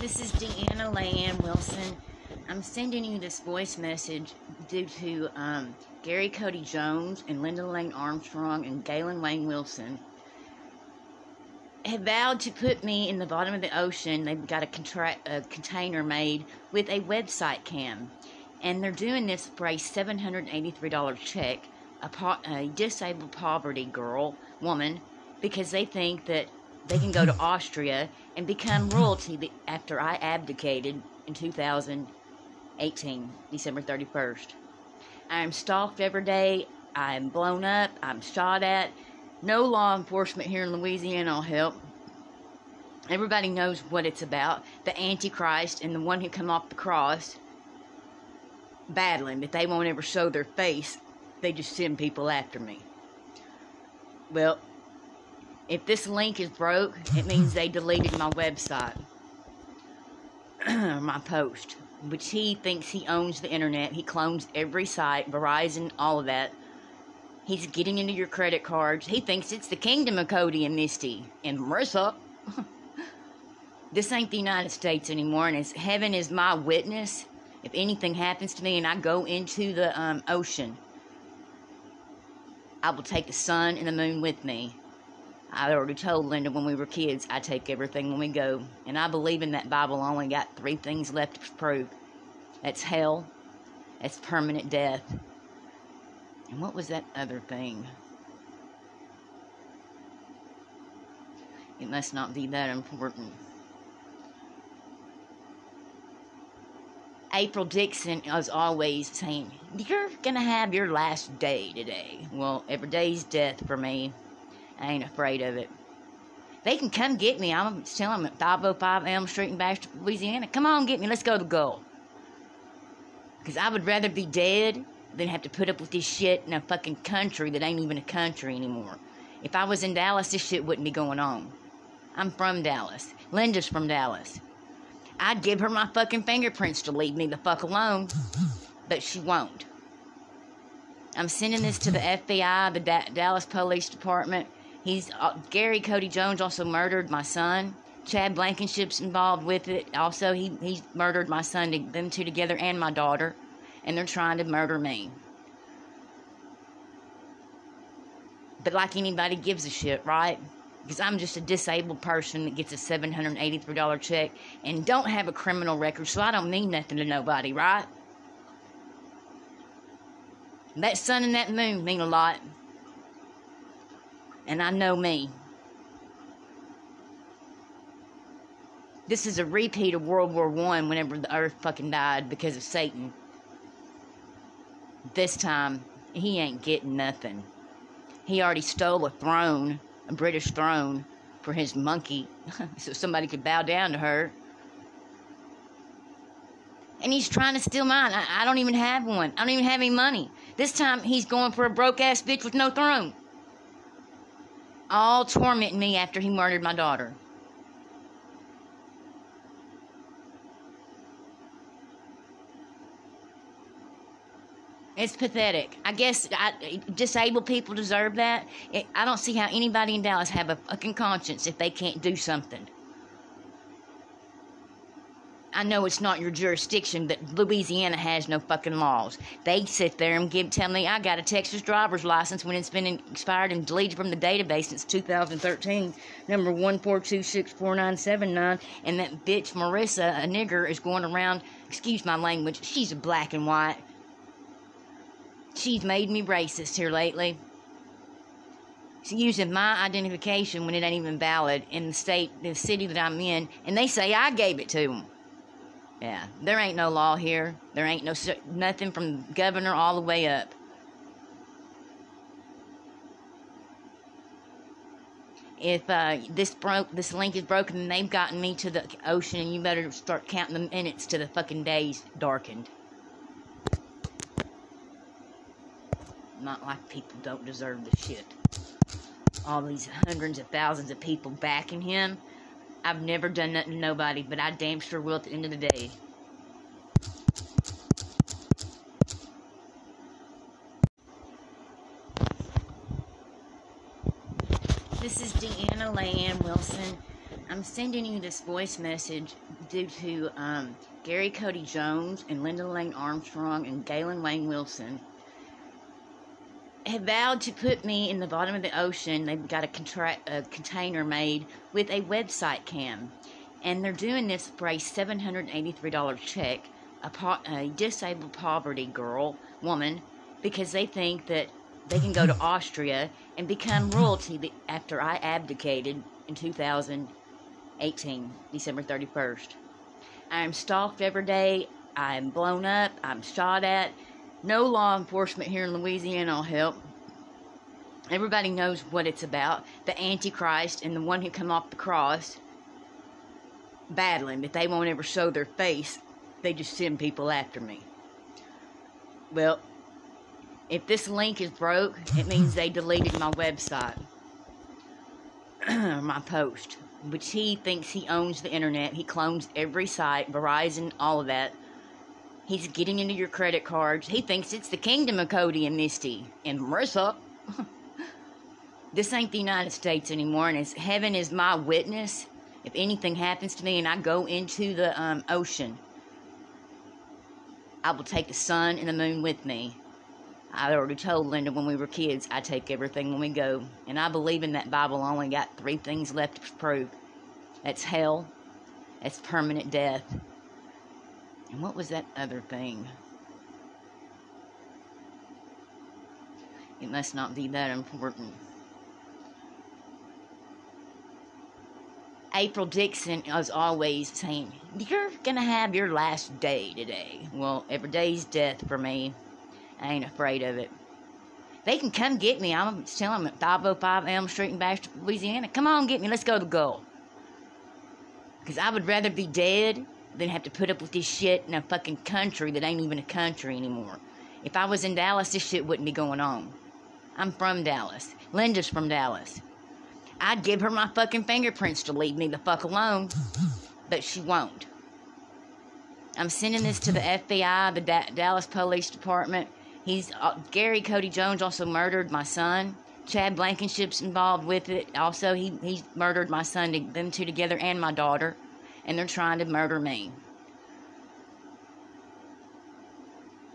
This is Deanna Leanne Wilson. I'm sending you this voice message due to um, Gary Cody Jones and Linda Lane Armstrong and Galen Wayne Wilson have vowed to put me in the bottom of the ocean. They've got a, contra- a container made with a website cam, and they're doing this for a $783 check. A, po- a disabled poverty girl, woman, because they think that they can go to Austria and become royalty after I abdicated in 2018, December 31st. I am stalked every day. I'm blown up. I'm shot at. No law enforcement here in Louisiana will help. Everybody knows what it's about. The Antichrist and the one who come off the cross battling, but they won't ever show their face. They just send people after me. Well, if this link is broke, it means they deleted my website, my post, which he thinks he owns the internet. He clones every site, Verizon, all of that. He's getting into your credit cards. He thinks it's the kingdom of Cody and Misty and Marissa. this ain't the United States anymore, and as heaven is my witness, if anything happens to me and I go into the um, ocean, I will take the sun and the moon with me I already told Linda when we were kids, I take everything when we go. And I believe in that Bible only got three things left to prove that's hell, that's permanent death. And what was that other thing? It must not be that important. April Dixon is always saying, You're going to have your last day today. Well, every day's death for me. I ain't afraid of it. They can come get me. I'm telling them at 505 Elm Street in Bastrop, Louisiana. Come on, get me. Let's go to the goal. Because I would rather be dead than have to put up with this shit in a fucking country that ain't even a country anymore. If I was in Dallas, this shit wouldn't be going on. I'm from Dallas. Linda's from Dallas. I'd give her my fucking fingerprints to leave me the fuck alone, but she won't. I'm sending this to the FBI, the da- Dallas Police Department, He's uh, Gary Cody Jones also murdered my son. Chad Blankenship's involved with it. Also, he he murdered my son, to, them two together, and my daughter, and they're trying to murder me. But like anybody gives a shit, right? Because I'm just a disabled person that gets a $783 check and don't have a criminal record, so I don't mean nothing to nobody, right? That sun and that moon mean a lot and I know me. This is a repeat of World War One whenever the earth fucking died because of Satan. This time, he ain't getting nothing. He already stole a throne, a British throne, for his monkey, so somebody could bow down to her. And he's trying to steal mine. I, I don't even have one. I don't even have any money. This time, he's going for a broke ass bitch with no throne all tormenting me after he murdered my daughter. It's pathetic. I guess I, disabled people deserve that. I don't see how anybody in Dallas have a fucking conscience if they can't do something. I know it's not your jurisdiction, but Louisiana has no fucking laws. They sit there and give tell me I got a Texas driver's license when it's been expired and deleted from the database since 2013, number one four two six four nine seven nine, and that bitch Marissa, a nigger, is going around. Excuse my language. She's a black and white. She's made me racist here lately. She's using my identification when it ain't even valid in the state, the city that I'm in, and they say I gave it to them. Yeah, there ain't no law here. There ain't no nothing from governor all the way up. If uh, this broke, this link is broken, and they've gotten me to the ocean, and you better start counting the minutes to the fucking days darkened. Not like people don't deserve the shit. All these hundreds of thousands of people backing him. I've never done nothing to nobody, but I damn sure will at the end of the day. This is Deanna Leanne Wilson. I'm sending you this voice message due to um, Gary Cody Jones and Linda Lane Armstrong and Galen Wayne Wilson have vowed to put me in the bottom of the ocean. They've got a, contra- a container made with a website cam. And they're doing this for a $783 check, a, po- a disabled poverty girl, woman, because they think that they can go to Austria and become royalty after I abdicated in 2018, December 31st. I'm stalked every day. I'm blown up. I'm shot at. No law enforcement here in Louisiana will help. Everybody knows what it's about. The Antichrist and the one who come off the cross battling, but they won't ever show their face. They just send people after me. Well, if this link is broke, it means they deleted my website, my post, which he thinks he owns the internet. He clones every site, Verizon, all of that. He's getting into your credit cards. He thinks it's the kingdom of Cody and Misty and Marissa. this ain't the United States anymore, and as heaven is my witness, if anything happens to me and I go into the um, ocean, I will take the sun and the moon with me I already told Linda when we were kids, I take everything when we go. And I believe in that Bible I only got three things left to prove. That's hell, that's permanent death. And what was that other thing? It must not be that important. April Dixon is always saying, You're gonna have your last day today. Well, every day's death for me. I ain't afraid of it. They can come get me. I'm telling them at 505 Elm Street in Bastrop, Louisiana. Come on, get me. Let's go to the goal. Because I would rather be dead than have to put up with this shit in a fucking country that ain't even a country anymore. If I was in Dallas, this shit wouldn't be going on. I'm from Dallas. Linda's from Dallas. I'd give her my fucking fingerprints to leave me the fuck alone, but she won't. I'm sending this to the FBI, the da- Dallas Police Department, He's uh, Gary Cody Jones also murdered my son. Chad Blankenship's involved with it. Also, he he murdered my son, them two together, and my daughter, and they're trying to murder me.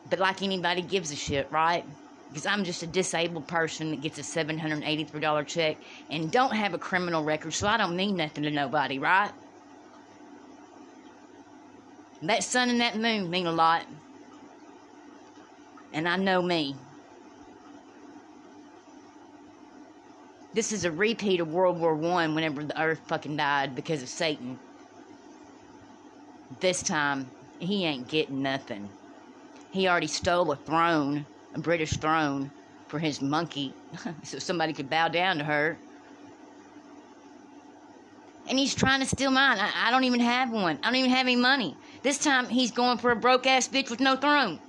But like anybody gives a shit, right? Because I'm just a disabled person that gets a $783 check and don't have a criminal record, so I don't mean nothing to nobody, right? That sun and that moon mean a lot and I know me. This is a repeat of World War One whenever the earth fucking died because of Satan. This time, he ain't getting nothing. He already stole a throne, a British throne, for his monkey, so somebody could bow down to her. And he's trying to steal mine. I, I don't even have one. I don't even have any money. This time, he's going for a broke ass bitch with no throne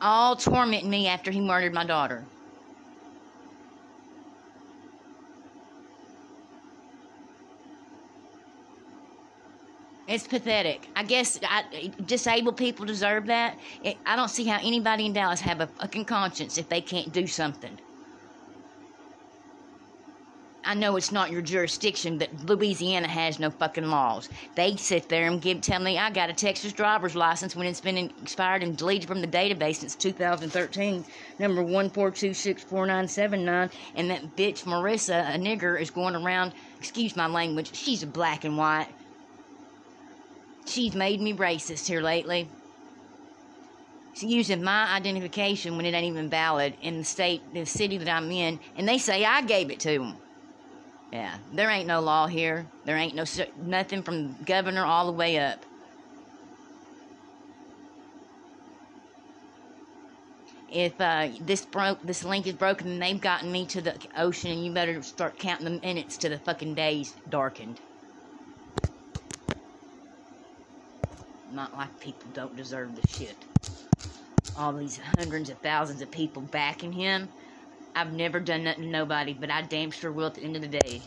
all tormenting me after he murdered my daughter. It's pathetic. I guess I, disabled people deserve that. It, I don't see how anybody in Dallas have a fucking conscience if they can't do something. I know it's not your jurisdiction, but Louisiana has no fucking laws. They sit there and give, tell me I got a Texas driver's license when it's been expired and deleted from the database since 2013, number 142649979, and that bitch Marissa, a nigger, is going around, excuse my language, she's a black and white. She's made me racist here lately. She's using my identification when it ain't even valid in the state, the city that I'm in, and they say I gave it to them. Yeah, there ain't no law here. There ain't no nothing from governor all the way up. If uh, this broke, this link is broken, and they've gotten me to the ocean, and you better start counting the minutes to the fucking days darkened. Not like people don't deserve the shit. All these hundreds of thousands of people backing him. I've never done nothing to nobody, but I damn sure will at the end of the day.